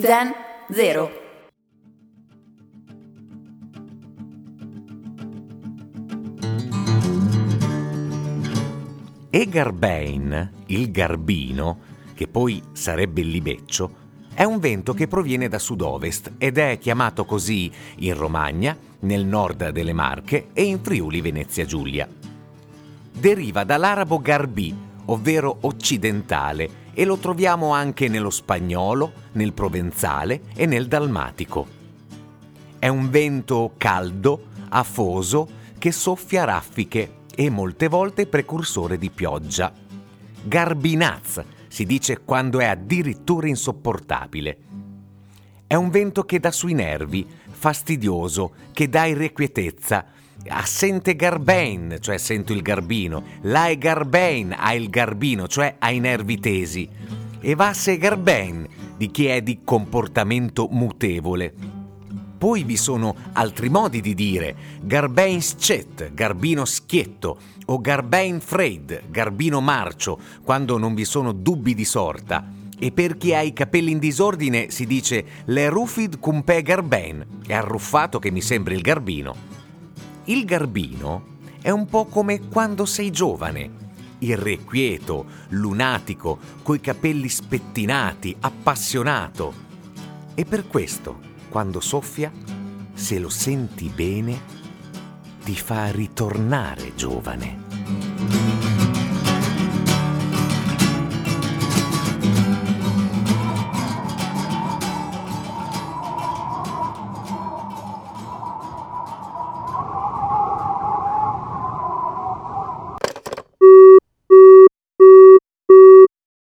Zen Zero. Egar Bain, il garbino, che poi sarebbe il libeccio, è un vento che proviene da sud-ovest ed è chiamato così in Romagna, nel nord delle Marche e in Friuli Venezia Giulia. Deriva dall'arabo garbi, ovvero occidentale, e lo troviamo anche nello spagnolo, nel provenzale e nel dalmatico. È un vento caldo, afoso, che soffia raffiche e molte volte precursore di pioggia. Garbinaz si dice quando è addirittura insopportabile. È un vento che dà sui nervi, fastidioso, che dà irrequietezza, assente Garbain, cioè sento il garbino, la è Garbain, ha il garbino, cioè ha i nervi tesi, e vasse Garbain, di chi è di comportamento mutevole. Poi vi sono altri modi di dire, Garbain scet, garbino schietto, o Garbain freid, garbino marcio, quando non vi sono dubbi di sorta. E per chi ha i capelli in disordine si dice le rufid cumpe garbain, è arruffato che mi sembri il garbino. Il garbino è un po' come quando sei giovane, irrequieto, lunatico, coi capelli spettinati, appassionato. E per questo, quando soffia, se lo senti bene, ti fa ritornare giovane.